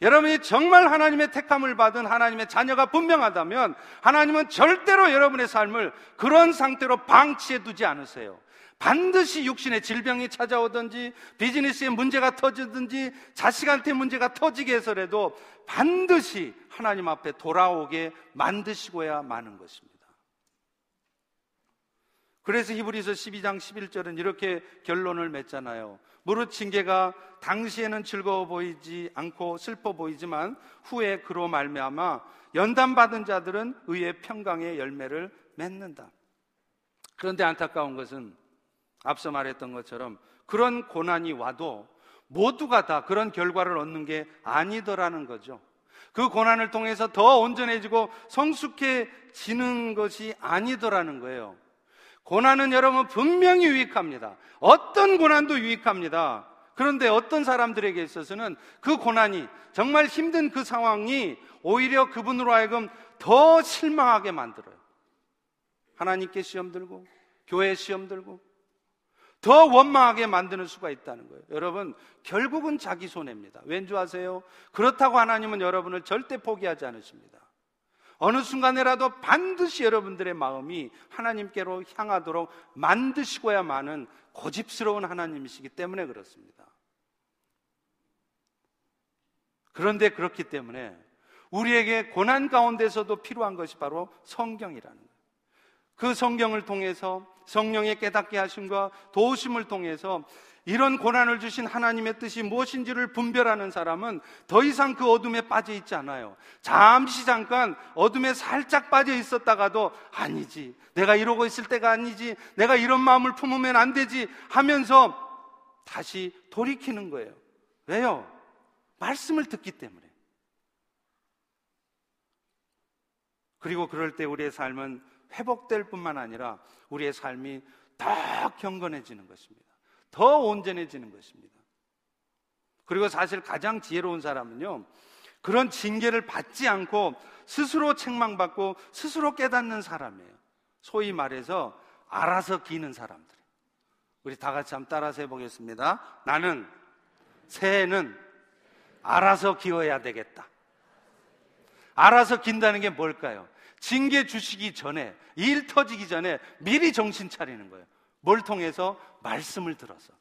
여러분이 정말 하나님의 택함을 받은 하나님의 자녀가 분명하다면 하나님은 절대로 여러분의 삶을 그런 상태로 방치해 두지 않으세요. 반드시 육신의 질병이 찾아오든지 비즈니스에 문제가 터지든지 자식한테 문제가 터지게 해서라도 반드시 하나님 앞에 돌아오게 만드시고야 마는 것입니다. 그래서 히브리서 12장 11절은 이렇게 결론을 맺잖아요. 무릇 징계가 당시에는 즐거워 보이지 않고 슬퍼 보이지만 후에 그로 말미암아 연단 받은 자들은 의의 평강의 열매를 맺는다. 그런데 안타까운 것은 앞서 말했던 것처럼 그런 고난이 와도 모두가 다 그런 결과를 얻는 게 아니더라는 거죠. 그 고난을 통해서 더 온전해지고 성숙해지는 것이 아니더라는 거예요. 고난은 여러분 분명히 유익합니다. 어떤 고난도 유익합니다. 그런데 어떤 사람들에게 있어서는 그 고난이 정말 힘든 그 상황이 오히려 그분으로 하여금 더 실망하게 만들어요. 하나님께 시험 들고, 교회 시험 들고, 더 원망하게 만드는 수가 있다는 거예요. 여러분, 결국은 자기 손해입니다. 왠지 아세요? 그렇다고 하나님은 여러분을 절대 포기하지 않으십니다. 어느 순간에라도 반드시 여러분들의 마음이 하나님께로 향하도록 만드시고야만은 고집스러운 하나님이시기 때문에 그렇습니다. 그런데 그렇기 때문에 우리에게 고난 가운데서도 필요한 것이 바로 성경이라는 거예요. 그 성경을 통해서 성령의 깨닫게 하심과 도우심을 통해서 이런 고난을 주신 하나님의 뜻이 무엇인지를 분별하는 사람은 더 이상 그 어둠에 빠져 있지 않아요. 잠시 잠깐 어둠에 살짝 빠져 있었다가도 아니지. 내가 이러고 있을 때가 아니지. 내가 이런 마음을 품으면 안 되지 하면서 다시 돌이키는 거예요. 왜요? 말씀을 듣기 때문에. 그리고 그럴 때 우리의 삶은 회복될 뿐만 아니라 우리의 삶이 더 경건해지는 것입니다. 더 온전해지는 것입니다. 그리고 사실 가장 지혜로운 사람은요, 그런 징계를 받지 않고 스스로 책망받고 스스로 깨닫는 사람이에요. 소위 말해서 알아서 기는 사람들. 우리 다 같이 한번 따라서 해보겠습니다. 나는 새해는 알아서 기어야 되겠다. 알아서 긴다는 게 뭘까요? 징계 주시기 전에, 일 터지기 전에 미리 정신 차리는 거예요. 뭘 통해서? 말씀을 들어서.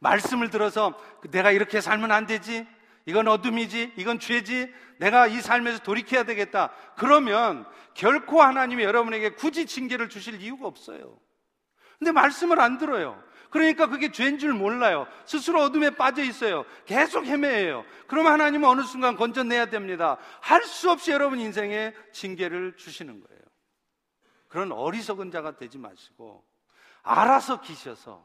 말씀을 들어서 내가 이렇게 살면 안 되지? 이건 어둠이지? 이건 죄지? 내가 이 삶에서 돌이켜야 되겠다. 그러면 결코 하나님이 여러분에게 굳이 징계를 주실 이유가 없어요. 근데 말씀을 안 들어요. 그러니까 그게 죄인 줄 몰라요. 스스로 어둠에 빠져 있어요. 계속 헤매요. 그러면 하나님은 어느 순간 건져내야 됩니다. 할 수 없이 여러분 인생에 징계를 주시는 거예요. 그런 어리석은 자가 되지 마시고 알아서 기셔서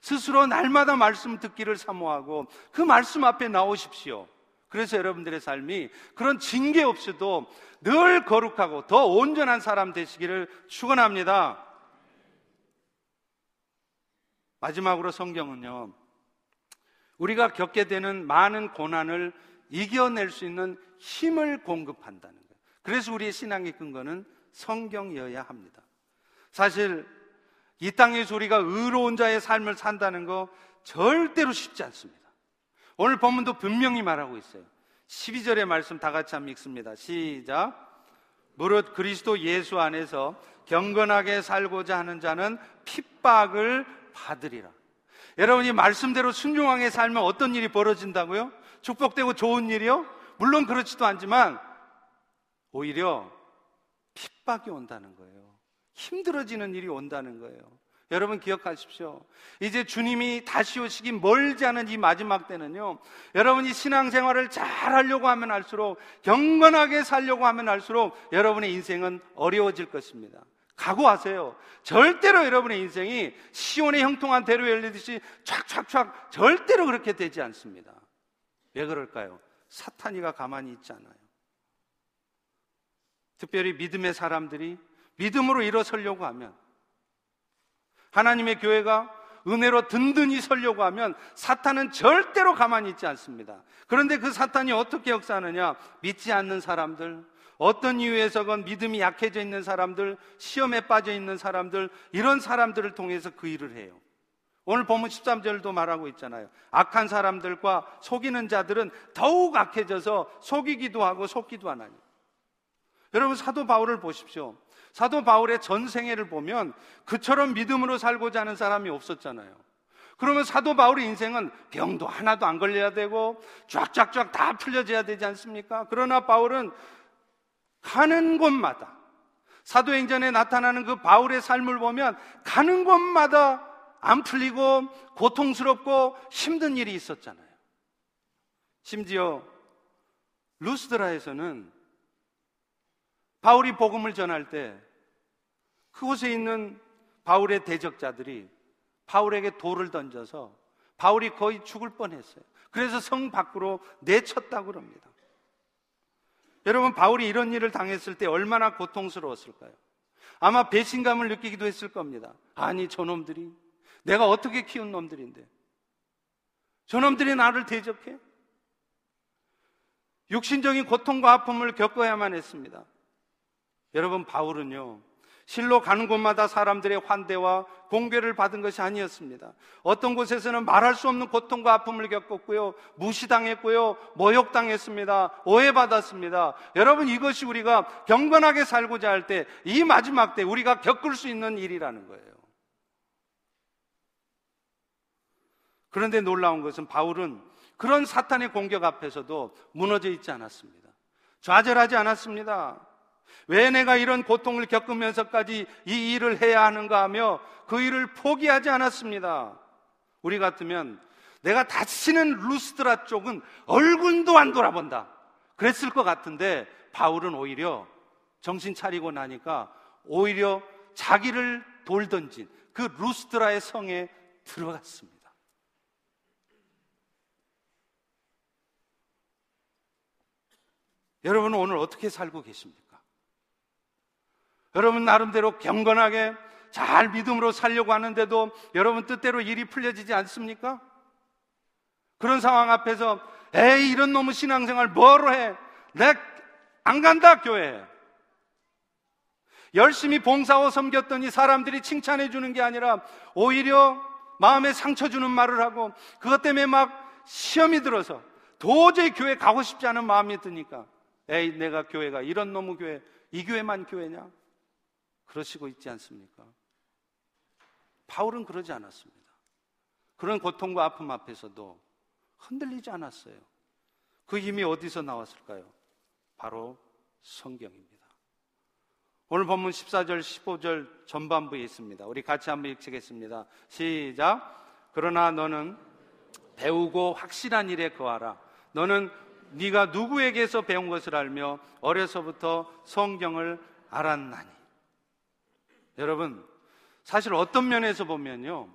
스스로 날마다 말씀 듣기를 사모하고 그 말씀 앞에 나오십시오. 그래서 여러분들의 삶이 그런 징계 없이도 늘 거룩하고 더 온전한 사람 되시기를 축원합니다. 마지막으로 성경은요. 우리가 겪게 되는 많은 고난을 이겨낼 수 있는 힘을 공급한다는 거예요. 그래서 우리의 신앙의 근거는 성경이어야 합니다. 사실 이 땅에서 우리가 의로운 자의 삶을 산다는 거 절대로 쉽지 않습니다. 오늘 본문도 분명히 말하고 있어요. 12절의 말씀 다 같이 한번 읽습니다. 시작. 무릇 그리스도 예수 안에서 경건하게 살고자 하는 자는 핍박을 받으리라. 여러분이 말씀대로 순종하게 살면 어떤 일이 벌어진다고요? 축복되고 좋은 일이요? 물론 그렇지도 않지만 오히려 핍박이 온다는 거예요. 힘들어지는 일이 온다는 거예요. 여러분 기억하십시오. 이제 주님이 다시 오시기 멀지 않은 이 마지막 때는요. 여러분이 신앙생활을 잘 하려고 하면 할수록 경건하게 살려고 하면 할수록 여러분의 인생은 어려워질 것입니다. 각오하세요. 절대로 여러분의 인생이 시온의 형통한 대로 열리듯이 촥촥촥 절대로 그렇게 되지 않습니다. 왜 그럴까요? 사탄이가 가만히 있지 않아요. 특별히 믿음의 사람들이 믿음으로 일어서려고 하면 하나님의 교회가 은혜로 든든히 서려고 하면 사탄은 절대로 가만히 있지 않습니다. 그런데 그 사탄이 어떻게 역사하느냐? 믿지 않는 사람들, 어떤 이유에서건 믿음이 약해져 있는 사람들, 시험에 빠져 있는 사람들, 이런 사람들을 통해서 그 일을 해요. 오늘 보면 13절도 말하고 있잖아요. 악한 사람들과 속이는 자들은 더욱 악해져서 속이기도 하고 속기도 하나니. 여러분 사도 바울을 보십시오. 사도 바울의 전생애를 보면 그처럼 믿음으로 살고자 하는 사람이 없었잖아요. 그러면 사도 바울의 인생은 병도 하나도 안 걸려야 되고 쫙쫙쫙 다 풀려져야 되지 않습니까? 그러나 바울은 가는 곳마다 사도행전에 나타나는 그 바울의 삶을 보면 가는 곳마다 안 풀리고 고통스럽고 힘든 일이 있었잖아요. 심지어 루스드라에서는 바울이 복음을 전할 때 그곳에 있는 바울의 대적자들이 바울에게 돌을 던져서 바울이 거의 죽을 뻔했어요. 그래서 성 밖으로 내쳤다고 그럽니다. 여러분, 바울이 이런 일을 당했을 때 얼마나 고통스러웠을까요? 아마 배신감을 느끼기도 했을 겁니다. 아니, 저놈들이 내가 어떻게 키운 놈들인데 저놈들이 나를 대적해? 육신적인 고통과 아픔을 겪어야만 했습니다. 여러분, 바울은요, 실로 가는 곳마다 사람들의 환대와 공개를 받은 것이 아니었습니다. 어떤 곳에서는 말할 수 없는 고통과 아픔을 겪었고요. 무시당했고요. 모욕당했습니다. 오해받았습니다. 여러분 이것이 우리가 경건하게 살고자 할 때 이 마지막 때 우리가 겪을 수 있는 일이라는 거예요. 그런데 놀라운 것은 바울은 그런 사탄의 공격 앞에서도 무너져 있지 않았습니다. 좌절하지 않았습니다. 왜 내가 이런 고통을 겪으면서까지 이 일을 해야 하는가 하며 그 일을 포기하지 않았습니다. 우리 같으면 내가 다치는 루스드라 쪽은 얼굴도 안 돌아본다. 그랬을 것 같은데 바울은 오히려 정신 차리고 나니까 오히려 자기를 돌 던진 그 루스드라의 성에 들어갔습니다. 여러분은 오늘 어떻게 살고 계십니까? 여러분 나름대로 경건하게 잘 믿음으로 살려고 하는데도 여러분 뜻대로 일이 풀려지지 않습니까? 그런 상황 앞에서 에이 이런 놈의 신앙생활 뭐로 해? 내 안 간다 교회. 열심히 봉사하고 섬겼더니 사람들이 칭찬해 주는 게 아니라 오히려 마음에 상처 주는 말을 하고 그것 때문에 막 시험이 들어서 도저히 교회 가고 싶지 않은 마음이 드니까 에이 내가 교회가 이런 놈의 교회 이 교회만 교회냐? 그러시고 있지 않습니까? 바울은 그러지 않았습니다. 그런 고통과 아픔 앞에서도 흔들리지 않았어요. 그 힘이 어디서 나왔을까요? 바로 성경입니다. 오늘 본문 14절, 15절 전반부에 있습니다. 우리 같이 한번 읽겠습니다. 시작. 그러나 너는 배우고 확실한 일에 거하라. 너는 네가 누구에게서 배운 것을 알며 어려서부터 성경을 알았나니. 여러분, 사실 어떤 면에서 보면요.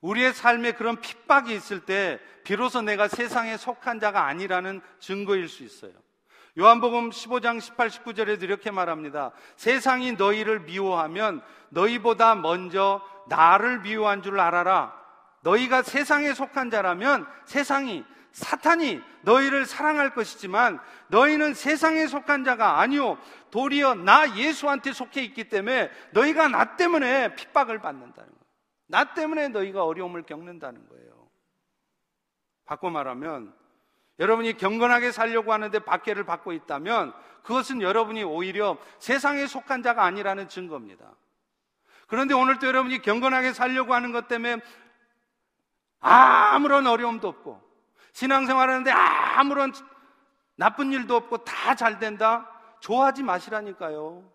우리의 삶에 그런 핍박이 있을 때 비로소 내가 세상에 속한 자가 아니라는 증거일 수 있어요. 요한복음 15장 18, 19절에도 이렇게 말합니다. 세상이 너희를 미워하면 너희보다 먼저 나를 미워한 줄 알아라. 너희가 세상에 속한 자라면 세상이 사탄이 너희를 사랑할 것이지만 너희는 세상에 속한 자가 아니요 도리어 나 예수한테 속해 있기 때문에 너희가 나 때문에 핍박을 받는다는 거예요. 나 때문에 너희가 어려움을 겪는다는 거예요. 바꿔 말하면 여러분이 경건하게 살려고 하는데 박해를 받고 있다면 그것은 여러분이 오히려 세상에 속한 자가 아니라는 증거입니다. 그런데 오늘 또 여러분이 경건하게 살려고 하는 것 때문에 아무런 어려움도 없고 신앙생활 하는데 아무런 나쁜 일도 없고 다 잘 된다? 좋아하지 마시라니까요.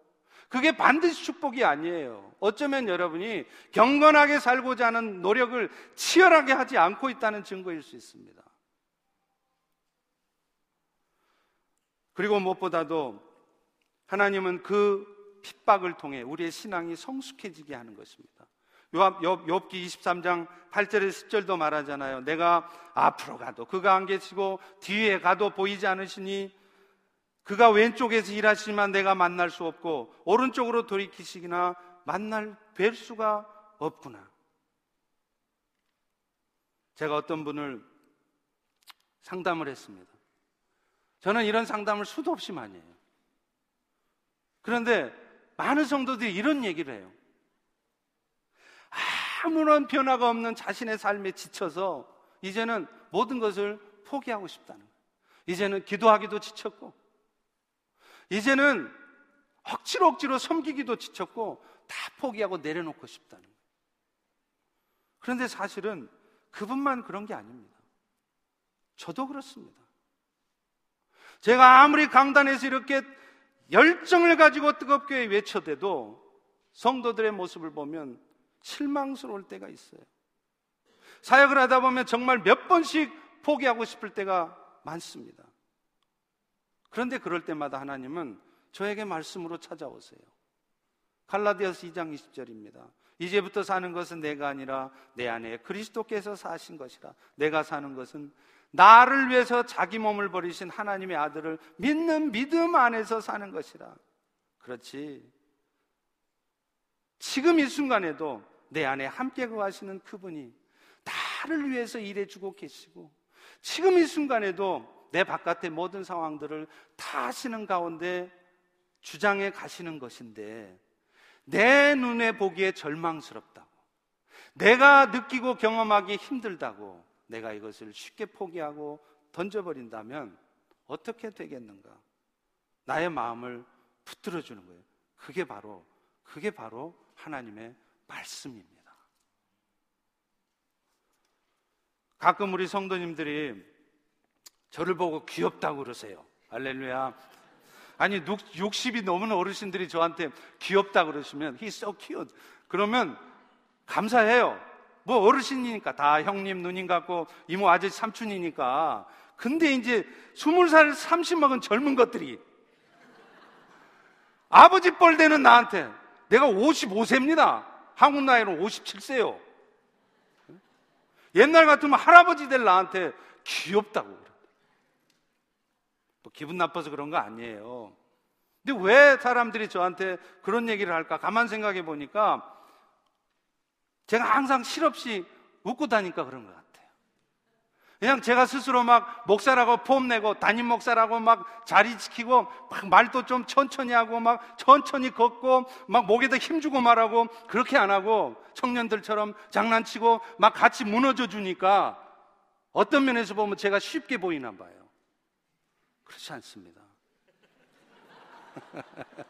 그게 반드시 축복이 아니에요. 어쩌면 여러분이 경건하게 살고자 하는 노력을 치열하게 하지 않고 있다는 증거일 수 있습니다. 그리고 무엇보다도 하나님은 그 핍박을 통해 우리의 신앙이 성숙해지게 하는 것입니다. 욥, 욥기 23장 8절에 10절도 말하잖아요. 내가 앞으로 가도 그가 안 계시고 뒤에 가도 보이지 않으시니 그가 왼쪽에서 일하시지만 내가 만날 수 없고 오른쪽으로 돌이키시기나 만날 뵐 수가 없구나. 제가 어떤 분을 상담을 했습니다. 저는 이런 상담을 수도 없이 많이 해요. 그런데 많은 성도들이 이런 얘기를 해요. 아무런 변화가 없는 자신의 삶에 지쳐서 이제는 모든 것을 포기하고 싶다는 거예요. 이제는 기도하기도 지쳤고, 이제는 억지로 억지로 섬기기도 지쳤고, 다 포기하고 내려놓고 싶다는 거예요. 그런데 사실은 그분만 그런 게 아닙니다. 저도 그렇습니다. 제가 아무리 강단에서 이렇게 열정을 가지고 뜨겁게 외쳐대도 성도들의 모습을 보면 실망스러울 때가 있어요. 사역을 하다 보면 정말 몇 번씩 포기하고 싶을 때가 많습니다. 그런데 그럴 때마다 하나님은 저에게 말씀으로 찾아오세요. 갈라디아서 2장 20절입니다. 이제부터 사는 것은 내가 아니라 내 안에 그리스도께서 사신 것이라. 내가 사는 것은 나를 위해서 자기 몸을 버리신 하나님의 아들을 믿는 믿음 안에서 사는 것이라. 그렇지. 지금 이 순간에도 내 안에 함께 거하시는 그분이 나를 위해서 일해주고 계시고 지금 이 순간에도 내 바깥의 모든 상황들을 다 하시는 가운데 주장해 가시는 것인데 내 눈에 보기에 절망스럽다고 내가 느끼고 경험하기 힘들다고 내가 이것을 쉽게 포기하고 던져버린다면 어떻게 되겠는가? 나의 마음을 붙들어 주는 거예요. 그게 바로 그게 바로 하나님의 말씀입니다. 가끔 우리 성도님들이 저를 보고 귀엽다고 그러세요. 알렐루야. 아니 60이 넘은 어르신들이 저한테 귀엽다 그러시면 he's so cute. 그러면 감사해요. 뭐 어르신이니까 다 형님 누님 같고 이모 아저씨 삼촌이니까. 근데 이제 20살 30 먹은 젊은 것들이 아버지 뻘 되는 나한테 내가 55세입니다. 한국 나이로 57세요. 옛날 같으면 할아버지 될 나한테 귀엽다고. 뭐 기분 나빠서 그런 거 아니에요. 근데 왜 사람들이 저한테 그런 얘기를 할까? 가만 생각해 보니까 제가 항상 실없이 웃고 다니까 그런 것 같아요. 그냥 제가 스스로 막 목사라고 폼 내고 담임 목사라고 막 자리 지키고 막 말도 좀 천천히 하고 막 천천히 걷고 막 목에다 힘주고 말하고 그렇게 안 하고 청년들처럼 장난치고 막 같이 무너져 주니까 어떤 면에서 보면 제가 쉽게 보이나 봐요. 그렇지 않습니다.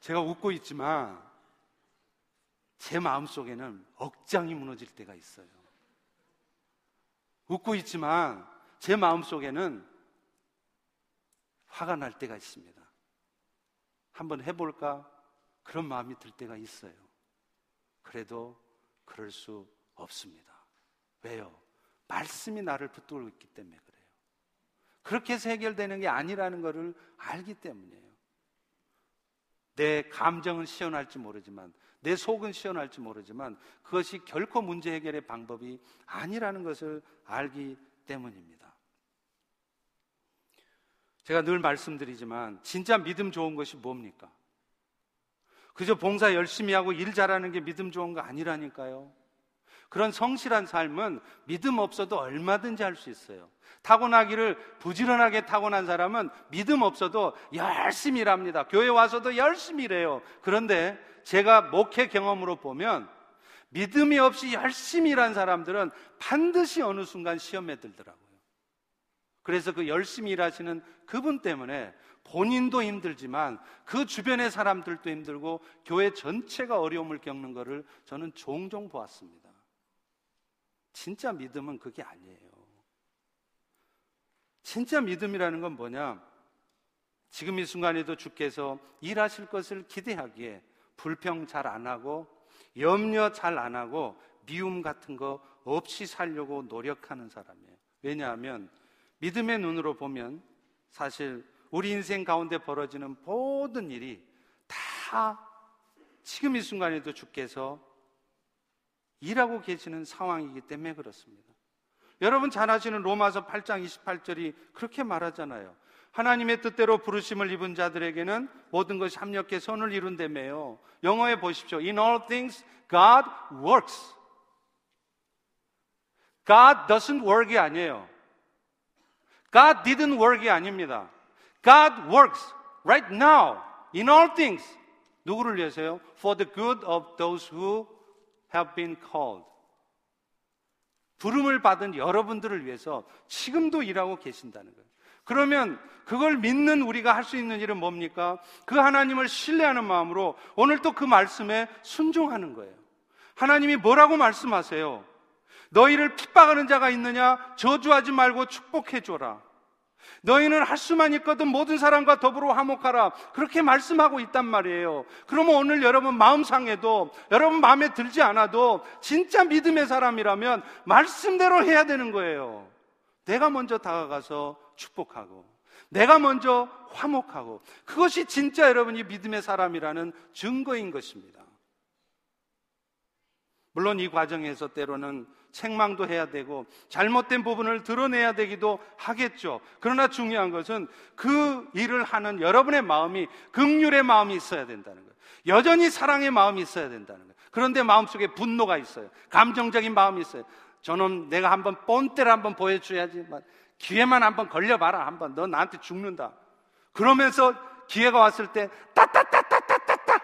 제가 웃고 있지만 제 마음 속에는 억장이 무너질 때가 있어요. 웃고 있지만 제 마음 속에는 화가 날 때가 있습니다. 한번 해볼까? 그런 마음이 들 때가 있어요. 그래도 그럴 수 없습니다. 왜요? 말씀이 나를 붙들고 있기 때문에 그래요. 그렇게 해서 해결되는 게 아니라는 것을 알기 때문이에요. 내 감정은 시원할지 모르지만, 내 속은 시원할지 모르지만, 그것이 결코 문제 해결의 방법이 아니라는 것을 알기 때문입니다. 제가 늘 말씀드리지만, 진짜 믿음 좋은 것이 뭡니까? 그저 봉사 열심히 하고 일 잘하는 게 믿음 좋은 거 아니라니까요. 그런 성실한 삶은 믿음 없어도 얼마든지 할 수 있어요. 타고나기를 부지런하게 타고난 사람은 믿음 없어도 열심히 일합니다. 교회 와서도 열심히 일해요. 그런데 제가 목회 경험으로 보면 믿음이 없이 열심히 일한 사람들은 반드시 어느 순간 시험에 들더라고요. 그래서 그 열심히 일하시는 그분 때문에 본인도 힘들지만 그 주변의 사람들도 힘들고 교회 전체가 어려움을 겪는 것을 저는 종종 보았습니다. 진짜 믿음은 그게 아니에요. 진짜 믿음이라는 건 뭐냐? 지금 이 순간에도 주께서 일하실 것을 기대하기에 불평 잘 안 하고 염려 잘 안 하고 미움 같은 거 없이 살려고 노력하는 사람이에요. 왜냐하면 믿음의 눈으로 보면 사실 우리 인생 가운데 벌어지는 모든 일이 다 지금 이 순간에도 주께서 일하고 계시는 상황이기 때문에 그렇습니다. 여러분 잘 아시는 로마서 8장 28절이 그렇게 말하잖아요. 하나님의 뜻대로 부르심을 입은 자들에게는 모든 것이 합력해 선을 이룬다며요. 영어에 보십시오. In all things God works. God doesn't work이 아니에요. God didn't work이 아닙니다. God works right now in all things. 누구를 위해서요? For the good of those who have been called. 부름을 받은 여러분들을 위해서 지금도 일하고 계신다는 거예요. 그러면 그걸 믿는 우리가 할 수 있는 일은 뭡니까? 그 하나님을 신뢰하는 마음으로 오늘 또 그 말씀에 순종하는 거예요. 하나님이 뭐라고 말씀하세요? 너희를 핍박하는 자가 있느냐? 저주하지 말고 축복해 줘라. 너희는 할 수만 있거든 모든 사람과 더불어 화목하라. 그렇게 말씀하고 있단 말이에요. 그러면 오늘 여러분 마음 상해도 여러분 마음에 들지 않아도 진짜 믿음의 사람이라면 말씀대로 해야 되는 거예요. 내가 먼저 다가가서 축복하고 내가 먼저 화목하고 그것이 진짜 여러분이 믿음의 사람이라는 증거인 것입니다. 물론 이 과정에서 때로는 책망도 해야 되고 잘못된 부분을 드러내야 되기도 하겠죠. 그러나 중요한 것은 그 일을 하는 여러분의 마음이 극률의 마음이 있어야 된다는 거예요. 여전히 사랑의 마음이 있어야 된다는 거예요. 그런데 마음속에 분노가 있어요. 감정적인 마음이 있어요. 저는 내가 한번 본때를 한번 보여줘야지. 기회만 한번 걸려봐라. 한번 너 나한테 죽는다. 그러면서 기회가 왔을 때 따따따따따따따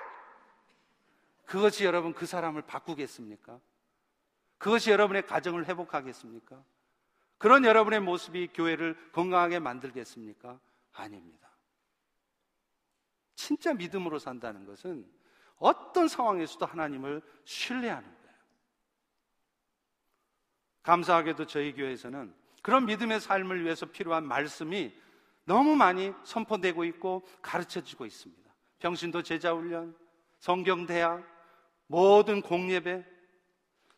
그것이 여러분 그 사람을 바꾸겠습니까? 그것이 여러분의 가정을 회복하겠습니까? 그런 여러분의 모습이 교회를 건강하게 만들겠습니까? 아닙니다. 진짜 믿음으로 산다는 것은 어떤 상황에서도 하나님을 신뢰하는 거예요. 감사하게도 저희 교회에서는 그런 믿음의 삶을 위해서 필요한 말씀이 너무 많이 선포되고 있고 가르쳐지고 있습니다. 병신도 제자훈련, 성경대학, 모든 공예배,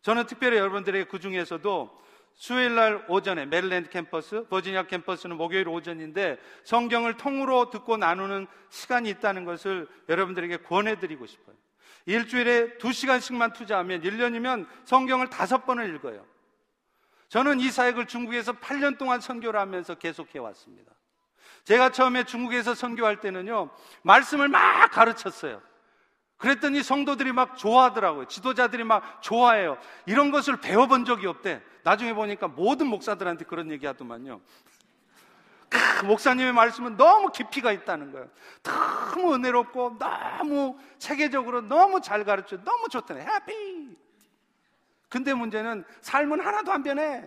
저는 특별히 여러분들에게 그 중에서도 수요일 날 오전에 메릴랜드 캠퍼스, 버지니아 캠퍼스는 목요일 오전인데 성경을 통으로 듣고 나누는 시간이 있다는 것을 여러분들에게 권해드리고 싶어요. 일주일에 두 시간씩만 투자하면 1년이면 성경을 다섯 번을 읽어요. 저는 이 사역을 중국에서 8년 동안 선교를 하면서 계속해 왔습니다. 제가 처음에 중국에서 선교할 때는요, 말씀을 막 가르쳤어요. 그랬더니 성도들이 막 좋아하더라고요. 지도자들이 막 좋아해요. 이런 것을 배워본 적이 없대. 나중에 보니까 모든 목사들한테 그런 얘기 하더만요. 목사님의 말씀은 너무 깊이가 있다는 거예요. 너무 은혜롭고 너무 체계적으로 너무 잘 가르쳐 너무 좋다네. 해피. 근데 문제는 삶은 하나도 안 변해.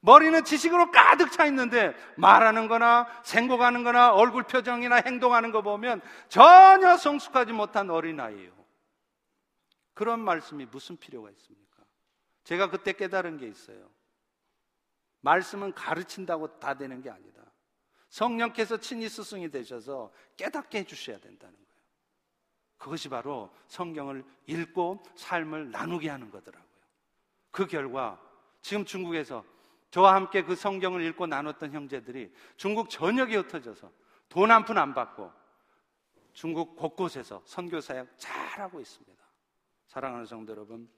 머리는 지식으로 가득 차 있는데 말하는 거나 생각하는 거나 얼굴 표정이나 행동하는 거 보면 전혀 성숙하지 못한 어린아이예요. 그런 말씀이 무슨 필요가 있습니까? 제가 그때 깨달은 게 있어요. 말씀은 가르친다고 다 되는 게 아니다. 성령께서 친히 스승이 되셔서 깨닫게 해주셔야 된다는 거예요. 그것이 바로 성경을 읽고 삶을 나누게 하는 거더라고요. 그 결과 지금 중국에서 저와 함께 그 성경을 읽고 나눴던 형제들이 중국 전역에 흩어져서 돈 한 푼 안 받고 중국 곳곳에서 선교 사역 잘하고 있습니다. 사랑하는 성도 여러분,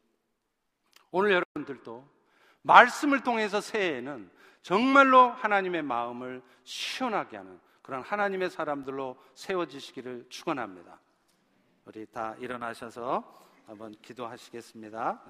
오늘 여러분들도 말씀을 통해서 새해에는 정말로 하나님의 마음을 시원하게 하는 그런 하나님의 사람들로 세워지시기를 축원합니다. 우리 다 일어나셔서 한번 기도하시겠습니다.